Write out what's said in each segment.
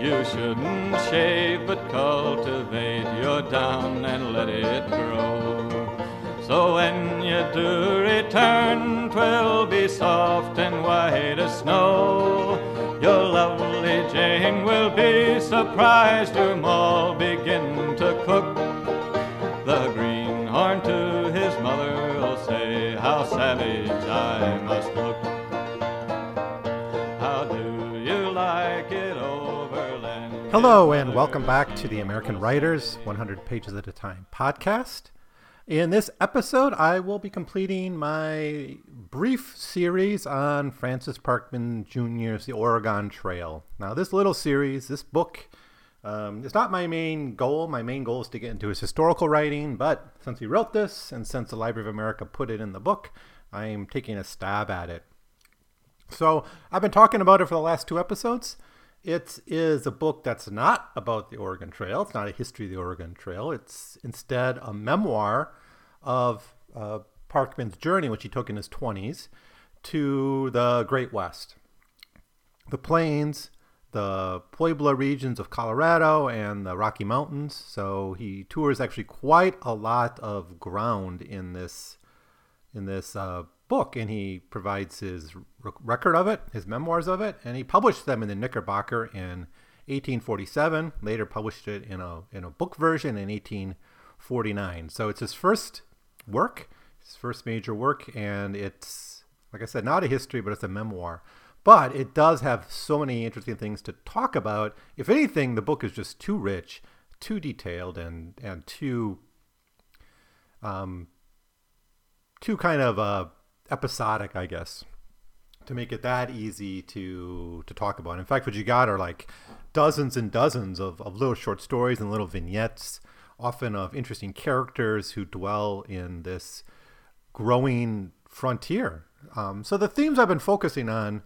You shouldn't shave but cultivate your down and let it grow. So when you do return, twill be soft and white as snow. Your lovely Jane will be surprised to all begin to cook. The greenhorn to his mother will say, How savage Hello, and welcome back to the American Writers 100 Pages at a Time podcast. In this episode, I will be completing my brief series on Francis Parkman Jr.'s The Oregon Trail. Now, this little series, this book, um, it's not my main goal. My main goal is to get into his historical writing, but since he wrote this and since the Library of America put it in the book, I'm taking a stab at it. So, I've been talking about it for the last two episodes. It is a book that's not about the Oregon Trail. It's not a history of the Oregon Trail. It's instead a memoir of uh, Parkman's journey, which he took in his 20s, to the Great West. The plains, the Pueblo regions of Colorado, and the Rocky Mountains. So he tours actually quite a lot of ground in this in this uh, book, and he provides his record of it, his memoirs of it, and he published them in the Knickerbocker in 1847. Later published it in a in a book version in 1849. So it's his first work, his first major work, and it's like I said, not a history, but it's a memoir. But it does have so many interesting things to talk about. If anything, the book is just too rich, too detailed, and and too um, too kind of uh, episodic, I guess, to make it that easy to to talk about. In fact, what you got are like dozens and dozens of, of little short stories and little vignettes, often of interesting characters who dwell in this growing frontier. Um, so the themes I've been focusing on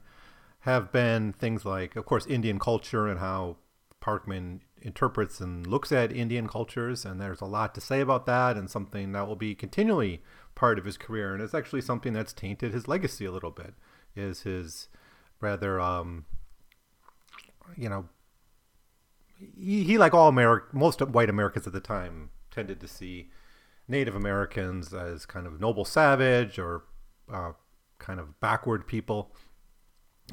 have been things like, of course, Indian culture and how Parkman interprets and looks at Indian cultures, and there's a lot to say about that, and something that will be continually part of his career, and it's actually something that's tainted his legacy a little bit. Is his rather, um, you know, he, he like all American, most white Americans at the time tended to see Native Americans as kind of noble savage or uh, kind of backward people.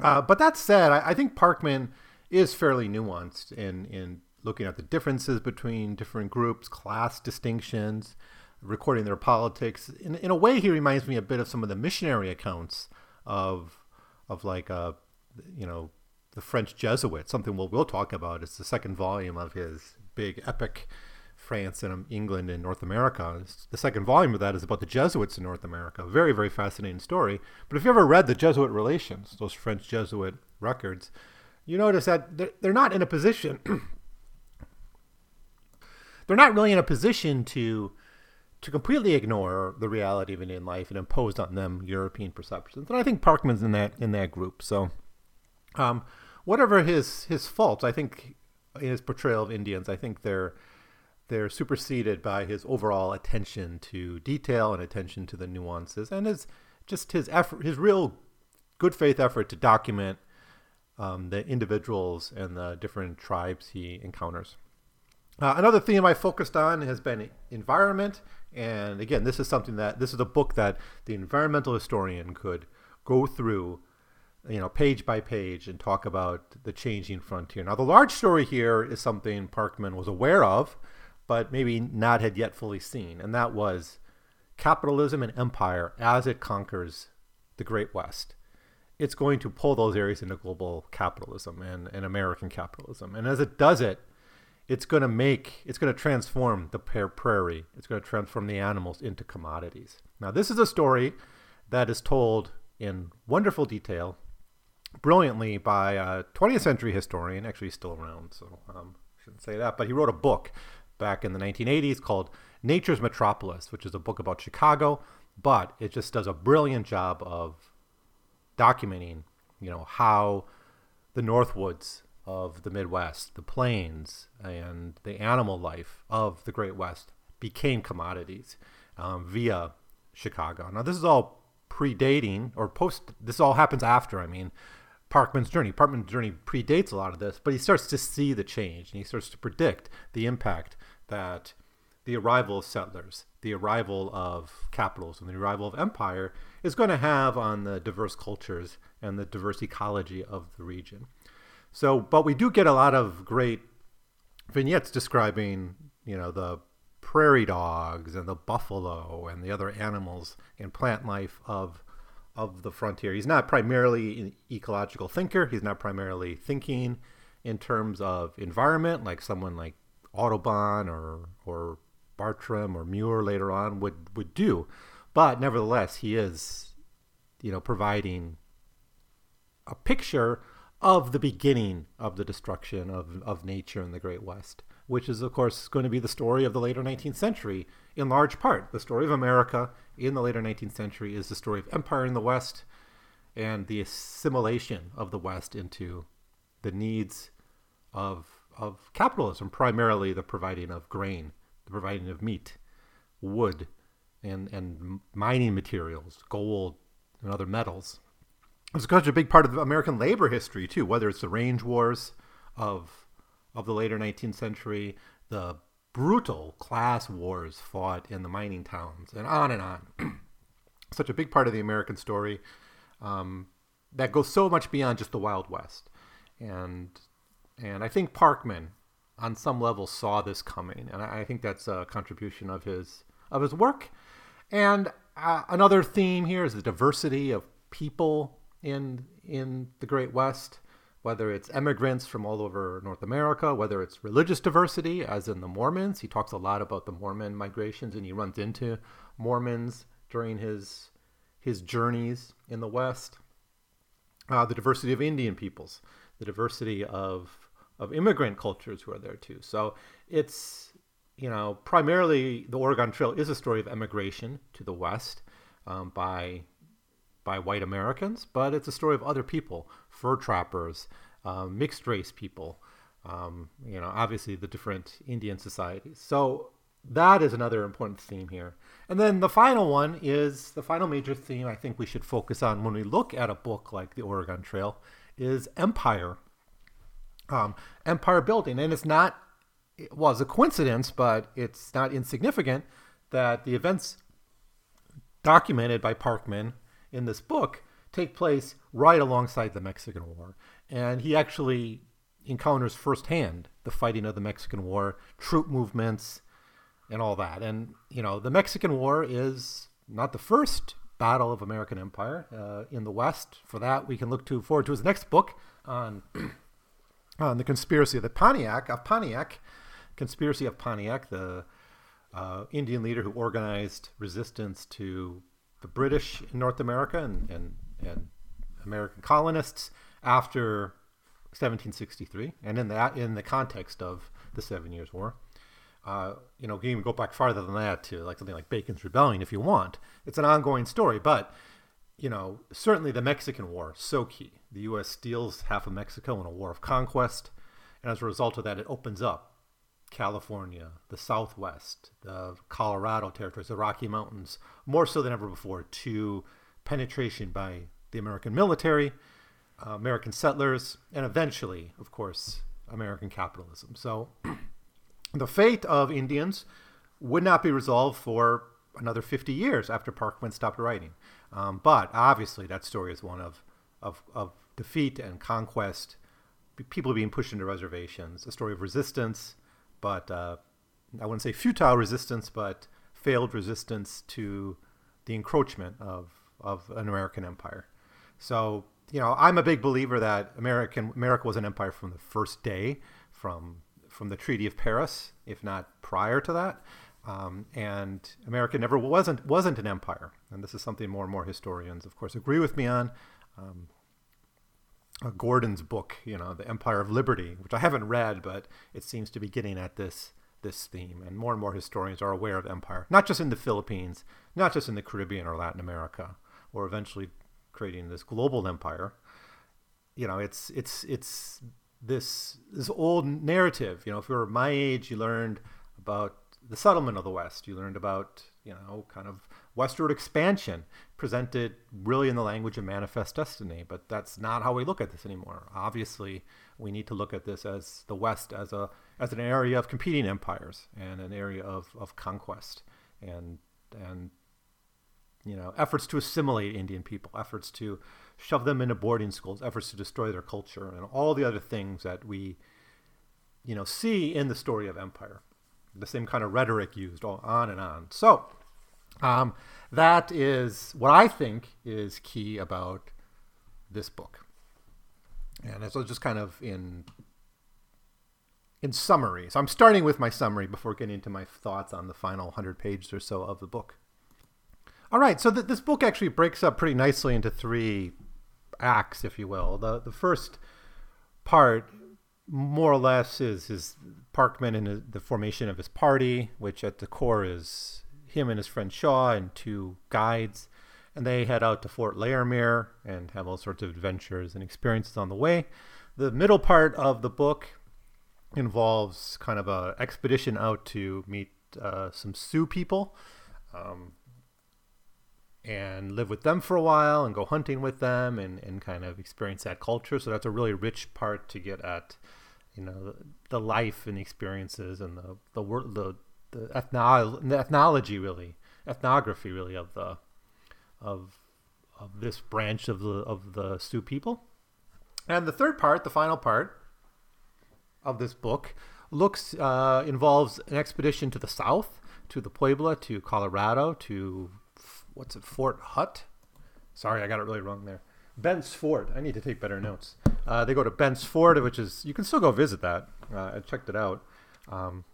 Uh, but that said, I, I, think Parkman is fairly nuanced in in looking at the differences between different groups, class distinctions, recording their politics. In, in a way, he reminds me a bit of some of the missionary accounts of of like uh, you know the French Jesuits. Something we'll we'll talk about. It's the second volume of his big epic. France and England and North America. The second volume of that is about the Jesuits in North America. Very, very fascinating story. But if you ever read the Jesuit Relations, those French Jesuit records, you notice that they're not in a position. they're not really in a position to to completely ignore the reality of Indian life and imposed on them European perceptions. And I think Parkman's in that in that group. So, um, whatever his his faults, I think in his portrayal of Indians, I think they're they're superseded by his overall attention to detail and attention to the nuances, and his just his effort, his real good faith effort to document um, the individuals and the different tribes he encounters. Uh, another theme I focused on has been environment, and again, this is something that this is a book that the environmental historian could go through, you know, page by page and talk about the changing frontier. Now, the large story here is something Parkman was aware of, but maybe not had yet fully seen, and that was capitalism and empire as it conquers the Great West. It's going to pull those areas into global capitalism and, and American capitalism. And as it does it, it's going to make it's going to transform the prairie. It's going to transform the animals into commodities. Now this is a story that is told in wonderful detail brilliantly by a 20th century historian. Actually he's still around so um, shouldn't say that but he wrote a book back in the 1980s called nature's metropolis which is a book about chicago but it just does a brilliant job of documenting you know how the northwoods of the Midwest, the plains, and the animal life of the Great West became commodities um, via Chicago. Now, this is all predating or post, this all happens after, I mean, Parkman's journey. Parkman's journey predates a lot of this, but he starts to see the change and he starts to predict the impact that the arrival of settlers, the arrival of capitalism, the arrival of empire is going to have on the diverse cultures and the diverse ecology of the region. So, but we do get a lot of great vignettes describing, you know, the prairie dogs and the buffalo and the other animals and plant life of of the frontier. He's not primarily an ecological thinker. He's not primarily thinking in terms of environment, like someone like Audubon or or Bartram or Muir later on would would do. But nevertheless, he is, you know, providing a picture of the beginning of the destruction of, of nature in the Great West, which is, of course, going to be the story of the later 19th century in large part. The story of America in the later 19th century is the story of empire in the West and the assimilation of the West into the needs of, of capitalism, primarily the providing of grain, the providing of meat, wood, and, and mining materials, gold, and other metals. It's such a big part of American labor history too, whether it's the range wars of of the later 19th century, the brutal class wars fought in the mining towns, and on and on. Such a big part of the American story um, that goes so much beyond just the Wild West, and and I think Parkman, on some level, saw this coming, and I, I think that's a contribution of his of his work. And uh, another theme here is the diversity of people in in the Great West, whether it's immigrants from all over North America, whether it's religious diversity, as in the Mormons. He talks a lot about the Mormon migrations, and he runs into Mormons during his his journeys in the West. Uh, the diversity of Indian peoples, the diversity of of immigrant cultures who are there too. So it's you know primarily the Oregon Trail is a story of emigration to the West um, by by white Americans, but it's a story of other people, fur trappers, um, mixed race people, um, you know, obviously the different Indian societies. So that is another important theme here. And then the final one is the final major theme I think we should focus on when we look at a book like The Oregon Trail is empire. Um, empire building. And it's not, it was a coincidence, but it's not insignificant that the events documented by Parkman in this book take place right alongside the Mexican War. And he actually encounters firsthand the fighting of the Mexican War, troop movements, and all that. And, you know, the Mexican War is not the first battle of American empire uh, in the West. For that, we can look to forward to his next book on, on the conspiracy of the Pontiac, of Pontiac, conspiracy of Pontiac, the uh, Indian leader who organized resistance to the British in North America and, and, and American colonists after 1763, and in that in the context of the Seven Years' War. Uh, you know, you can even go back farther than that to like something like Bacon's Rebellion if you want. It's an ongoing story, but you know, certainly the Mexican War so key. The U.S. steals half of Mexico in a war of conquest, and as a result of that, it opens up California, the Southwest, the Colorado territories, the Rocky Mountains, more so than ever before, to penetration by the American military, uh, American settlers, and eventually, of course, American capitalism. So the fate of Indians would not be resolved for another 50 years after Parkman stopped writing. Um, but obviously, that story is one of, of, of defeat and conquest, people being pushed into reservations, a story of resistance but uh, I wouldn't say futile resistance, but failed resistance to the encroachment of, of an American empire. So, you know, I'm a big believer that American America was an empire from the first day, from from the Treaty of Paris, if not prior to that. Um, and America never wasn't wasn't an empire, and this is something more and more historians, of course, agree with me on. Um, Uh, Gordon's book, you know, The Empire of Liberty, which I haven't read, but it seems to be getting at this this theme. And more and more historians are aware of empire, not just in the Philippines, not just in the Caribbean or Latin America, or eventually creating this global empire. You know, it's it's it's this this old narrative. You know, if you were my age, you learned about the settlement of the West. You learned about you know, kind of westward expansion presented really in the language of manifest destiny. But that's not how we look at this anymore. Obviously, we need to look at this as the West as a as an area of competing empires and an area of, of conquest and and you know efforts to assimilate Indian people, efforts to shove them into boarding schools, efforts to destroy their culture, and all the other things that we you know see in the story of empire. The same kind of rhetoric used on and on. So um, that is what I think is key about this book. And so just kind of in in summary. So I'm starting with my summary before getting into my thoughts on the final 100 pages or so of the book. All right, so th- this book actually breaks up pretty nicely into three acts, if you will. The the first part more or less is his Parkman and the formation of his party, which at the core is him and his friend Shaw and two guides, and they head out to Fort Laramie and have all sorts of adventures and experiences on the way. The middle part of the book involves kind of a expedition out to meet uh, some Sioux people. Um, and live with them for a while and go hunting with them and, and kind of experience that culture. So that's a really rich part to get at, you know, the, the life and experiences and the the world the the, ethno- ethnology really, ethnography really of the of of this branch of the of the Sioux people. And the third part, the final part of this book, looks uh, involves an expedition to the south, to the Pueblo, to Colorado, to what's it, Fort Hutt? Sorry, I got it really wrong there. Bent's Fort. I need to take better notes. Uh, they go to Bent's Fort, which is you can still go visit that. Uh, I checked it out um,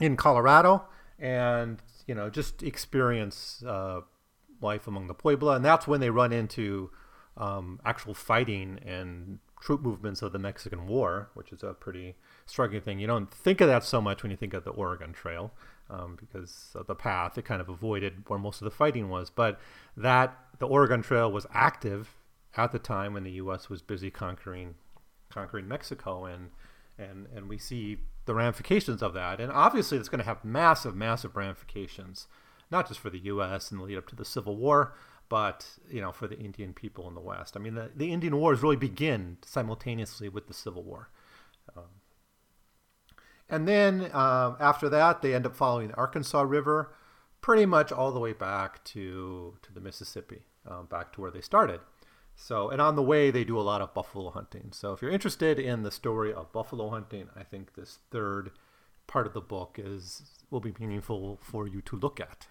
in Colorado, and you know just experience uh, life among the Pueblo, and that's when they run into um, actual fighting and troop movements of the Mexican War, which is a pretty striking thing. You don't think of that so much when you think of the Oregon Trail, um, because of the path it kind of avoided where most of the fighting was. But that the Oregon Trail was active at the time when the U.S. was busy conquering conquering Mexico, and and and we see the ramifications of that. And obviously, it's going to have massive, massive ramifications, not just for the U.S. the lead up to the Civil War, but you know for the Indian people in the West. I mean, the, the Indian Wars really begin simultaneously with the Civil War. Um, and then um, after that, they end up following the Arkansas River pretty much all the way back to, to the Mississippi, um, back to where they started. So, and on the way, they do a lot of buffalo hunting. So, if you're interested in the story of buffalo hunting, I think this third part of the book is will be meaningful for you to look at.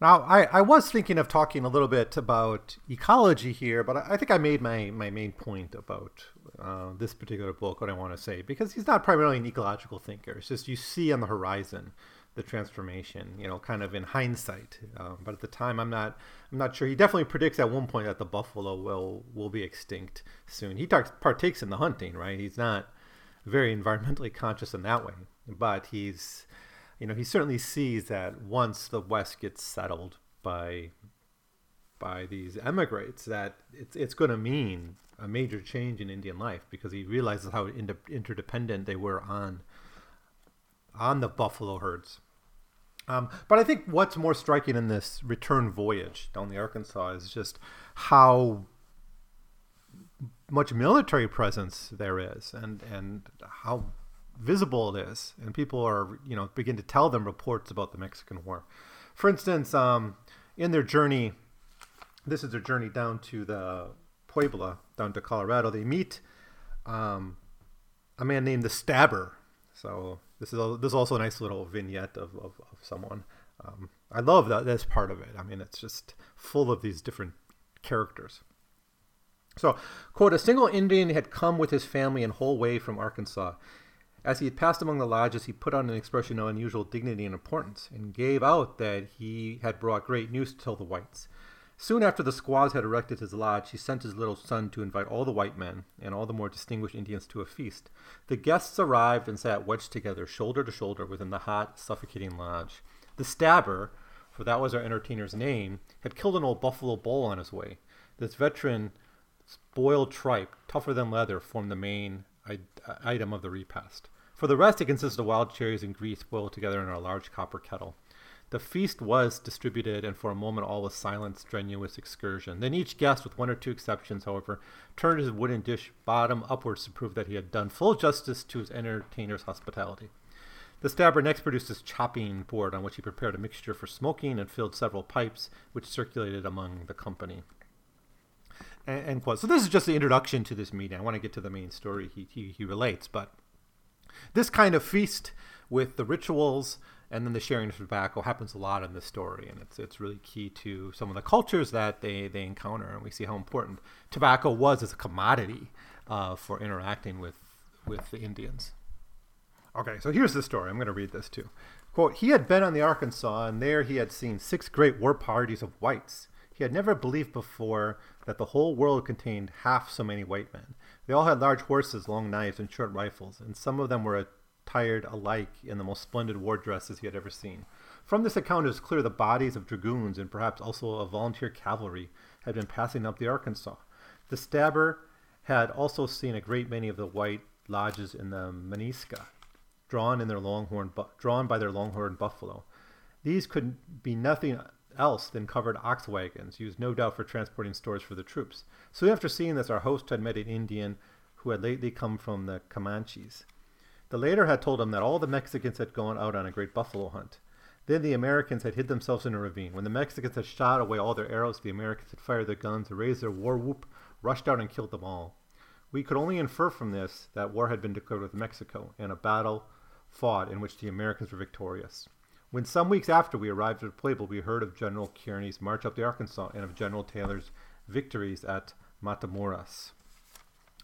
Now, I, I was thinking of talking a little bit about ecology here, but I, I think I made my, my main point about uh, this particular book, what I want to say, because he's not primarily an ecological thinker. It's just you see on the horizon the transformation, you know, kind of in hindsight. Uh, but at the time, I'm not, I'm not sure. He definitely predicts at one point that the buffalo will will be extinct soon. He talks, partakes in the hunting, right? He's not very environmentally conscious in that way, but he's you know, he certainly sees that once the West gets settled by by these emigrants, that it's it's going to mean a major change in Indian life because he realizes how interdependent they were on on the buffalo herds. Um, but I think what's more striking in this return voyage down the Arkansas is just how much military presence there is, and and how visible it is, and people are you know begin to tell them reports about the Mexican War. For instance, um, in their journey, this is their journey down to the Pueblo, down to Colorado. They meet um, a man named the Stabber. So this is a, this is also a nice little vignette of, of, of someone. Um, I love that this part of it. I mean, it's just full of these different characters. So, quote, a single Indian had come with his family and whole way from Arkansas. As he had passed among the lodges, he put on an expression of unusual dignity and importance, and gave out that he had brought great news to tell the whites. Soon after the squaws had erected his lodge, he sent his little son to invite all the white men and all the more distinguished Indians to a feast. The guests arrived and sat wedged together, shoulder to shoulder, within the hot, suffocating lodge. The stabber, for that was our entertainer's name, had killed an old buffalo bull on his way. This veteran boiled tripe, tougher than leather, formed the main uh, item of the repast. For the rest, it consisted of wild cherries and grease boiled together in a large copper kettle. The feast was distributed, and for a moment all was silent, strenuous excursion. Then each guest, with one or two exceptions, however, turned his wooden dish bottom upwards to prove that he had done full justice to his entertainer's hospitality. The stabber next produced his chopping board on which he prepared a mixture for smoking and filled several pipes, which circulated among the company. End quote. So this is just the introduction to this meeting. I want to get to the main story he, he, he relates, but this kind of feast with the rituals and then the sharing of tobacco happens a lot in this story, and it's it's really key to some of the cultures that they they encounter, and we see how important tobacco was as a commodity uh, for interacting with with the Indians. Okay, so here's the story. I'm going to read this too. Quote: He had been on the Arkansas, and there he had seen six great war parties of whites. He had never believed before that the whole world contained half so many white men. They all had large horses, long knives, and short rifles, and some of them were attired alike in the most splendid war dresses he had ever seen. From this account, it was clear the bodies of dragoons and perhaps also of volunteer cavalry had been passing up the Arkansas. The stabber had also seen a great many of the white lodges in the Meneaska, drawn in their longhorn, bu- drawn by their longhorn buffalo. These could be nothing else than covered ox wagons, used no doubt for transporting stores for the troops. Soon after seeing this, our host had met an Indian who had lately come from the Comanches. The latter had told him that all the Mexicans had gone out on a great buffalo hunt. Then the Americans had hid themselves in a ravine. When the Mexicans had shot away all their arrows, the Americans had fired their guns, raised their war whoop, rushed out, and killed them all. We could only infer from this that war had been declared with Mexico, and a battle fought in which the Americans were victorious. When some weeks after we arrived at Pueblo, we heard of General Kearny's march up the Arkansas and of General Taylor's victories at Matamoras.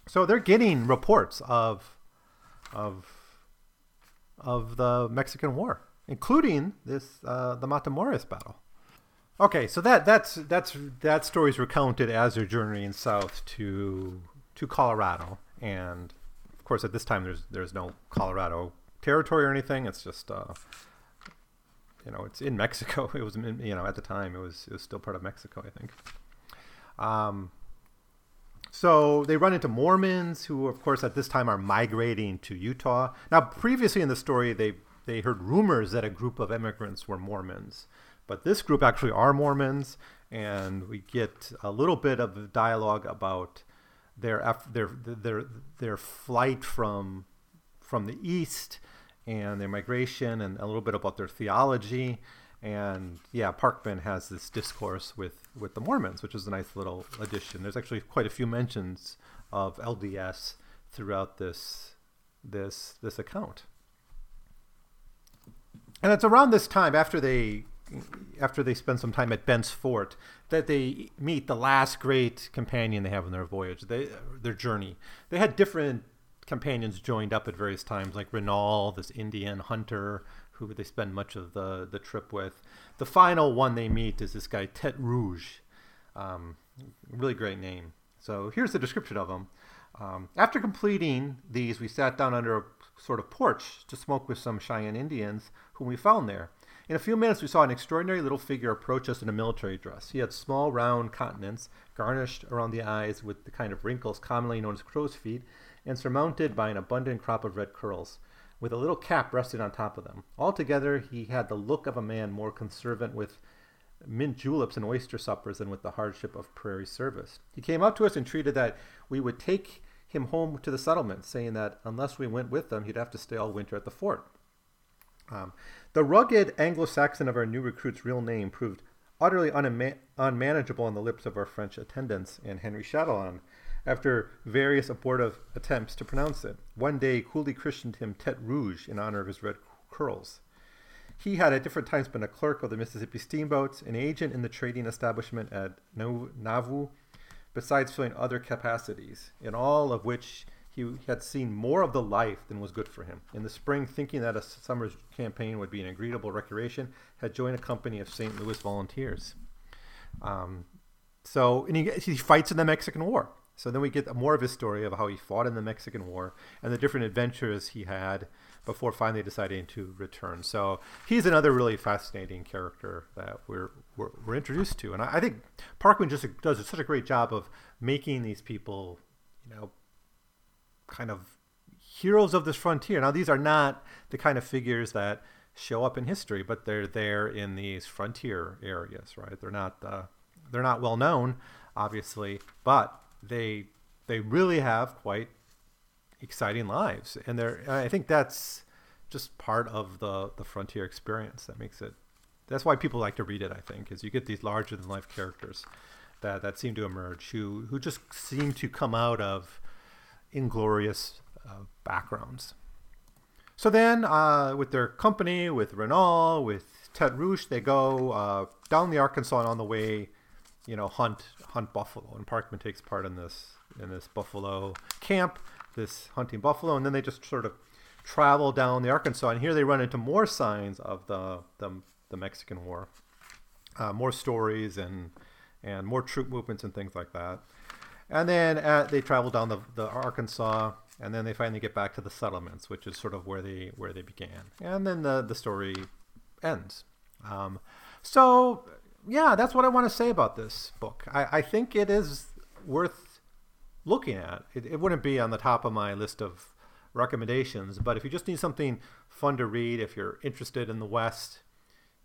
So they're getting reports of of of the Mexican War, including this uh, the Matamoros battle. Okay, so that that's that's that story is recounted as they're journeying south to to Colorado, and of course at this time there's there's no Colorado territory or anything. It's just uh, you know, it's in Mexico. It was, you know, at the time it was it was still part of Mexico, I think. Um, so they run into Mormons, who, of course, at this time are migrating to Utah. Now, previously in the story, they they heard rumors that a group of immigrants were Mormons, but this group actually are Mormons, and we get a little bit of dialogue about their their their their flight from from the east and their migration and a little bit about their theology. And yeah, Parkman has this discourse with, with the Mormons, which is a nice little addition. There's actually quite a few mentions of LDS throughout this this this account. And it's around this time after they after they spend some time at Bent's Fort that they meet the last great companion they have on their voyage, they, their journey. They had different companions joined up at various times, like Reynal, this Indian hunter who they spend much of the, the trip with. The final one they meet is this guy, Tete Rouge. Um, really great name. So here's the description of him. Um, after completing these, we sat down under a sort of porch to smoke with some Cheyenne Indians whom we found there. In a few minutes, we saw an extraordinary little figure approach us in a military dress. He had small, round countenance, garnished around the eyes with the kind of wrinkles commonly known as crow's feet, and surmounted by an abundant crop of red curls, with a little cap resting on top of them. Altogether, he had the look of a man more conservant with mint juleps and oyster suppers than with the hardship of prairie service. He came up to us and treated that we would take him home to the settlement, saying that unless we went with them, he'd have to stay all winter at the fort. Um, the rugged Anglo Saxon of our new recruit's real name proved utterly unma- unmanageable on the lips of our French attendants and Henry Chatillon, after various abortive attempts to pronounce it. One day, coolly christened him Tete Rouge in honor of his red curls. He had at different times been a clerk of the Mississippi steamboats, an agent in the trading establishment at Nauvoo, besides filling other capacities, in all of which he had seen more of the life than was good for him. In the spring, thinking that a summer's campaign would be an agreeable recreation, had joined a company of St. Louis volunteers. Um, so, and he, he fights in the Mexican War. So then we get more of his story of how he fought in the Mexican War and the different adventures he had before finally deciding to return. So he's another really fascinating character that we're we're, we're introduced to, and I, I, think Parkman just does such a great job of making these people, you know, kind of heroes of this frontier. Now these are not the kind of figures that show up in history, but they're there in these frontier areas, right? They're not uh, they're not well known, obviously, but they they really have quite exciting lives, and they're I think that's just part of the the frontier experience that makes it. That's why people like to read it. I think is you get these larger than life characters that that seem to emerge who who just seem to come out of inglorious uh, backgrounds. So then, uh, with their company, with Renault, with Tete Rouge, they go uh, down the Arkansas and on the way, you know, hunt hunt buffalo. And Parkman takes part in this in this buffalo camp, this hunting buffalo, and then they just sort of travel down the Arkansas. And here they run into more signs of the the, the Mexican War, uh, more stories and and more troop movements and things like that. And then uh, they travel down the, the Arkansas and then they finally get back to the settlements, which is sort of where they where they began, and then the the story ends. Um, so yeah, that's what I want to say about this book. I, I think it is worth looking at. It, it wouldn't be on the top of my list of recommendations, but if you just need something fun to read, if you're interested in the West,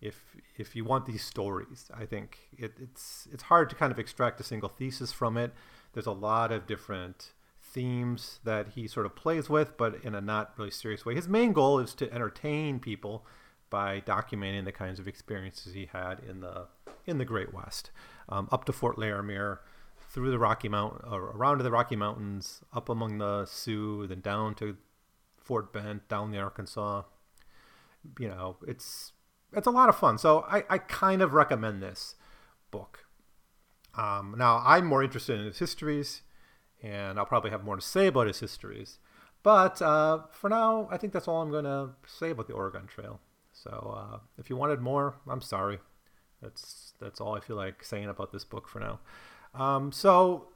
if if you want these stories, I think it, it's it's hard to kind of extract a single thesis from it. There's a lot of different themes that he sort of plays with, but in a not really serious way. His main goal is to entertain people by documenting the kinds of experiences he had in the in the Great West, um, up to Fort Laramie, through the Rocky Mountain, around to the Rocky Mountains, up among the Sioux, then down to Fort Bend, down the Arkansas. You know, it's it's a lot of fun. So I, I kind of recommend this book. Um, now I'm more interested in his histories and I'll probably have more to say about his histories. But uh, for now, I think that's all I'm going to say about the Oregon Trail. So uh, if you wanted more, I'm sorry. That's that's all I feel like saying about this book for now. Um, so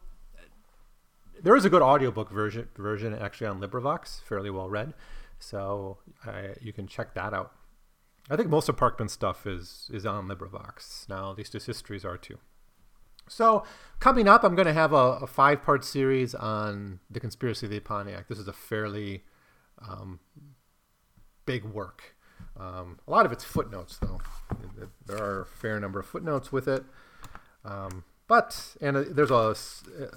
there is a good audiobook version version actually on LibriVox, fairly well read. So you can check that out. I think most of Parkman's stuff is is on LibriVox now. At least his histories are too. So, coming up, I'm going to have a, a five part series on the conspiracy of the Pontiac. This is a fairly um, big work. Um, a lot of it's footnotes, though. There are a fair number of footnotes with it. Um, but, and uh, there's a,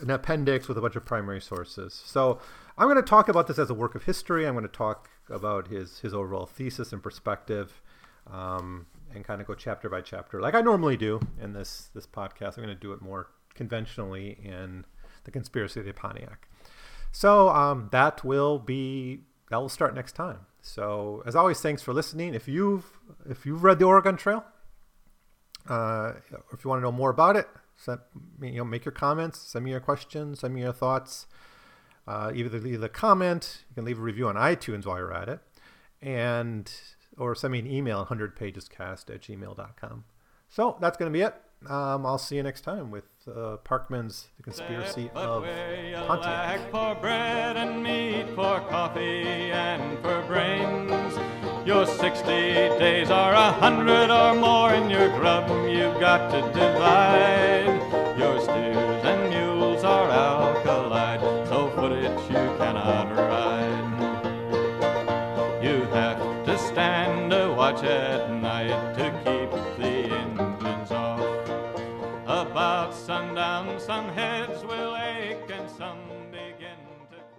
an appendix with a bunch of primary sources. So, I'm going to talk about this as a work of history. I'm going to talk about his, his overall thesis and perspective. Um, and kind of go chapter by chapter, like I normally do in this this podcast. I'm going to do it more conventionally in the Conspiracy of the Pontiac. So um, that will be that will start next time. So as always, thanks for listening. If you've if you've read the Oregon Trail, uh, or if you want to know more about it, send, you know, make your comments, send me your questions, send me your thoughts. Uh, either leave a comment, you can leave a review on iTunes while you're at it, and or send me an email 100pagescast at gmail.com. So that's going to be it. Um, I'll see you next time with uh, Parkman's The Conspiracy of Pontiac. for bread and meat, for coffee and for brains. Your 60 days are a hundred or more in your grub you've got to divide. Your steers and mules are alkali, so footage you cannot ride. You have to stand a watch to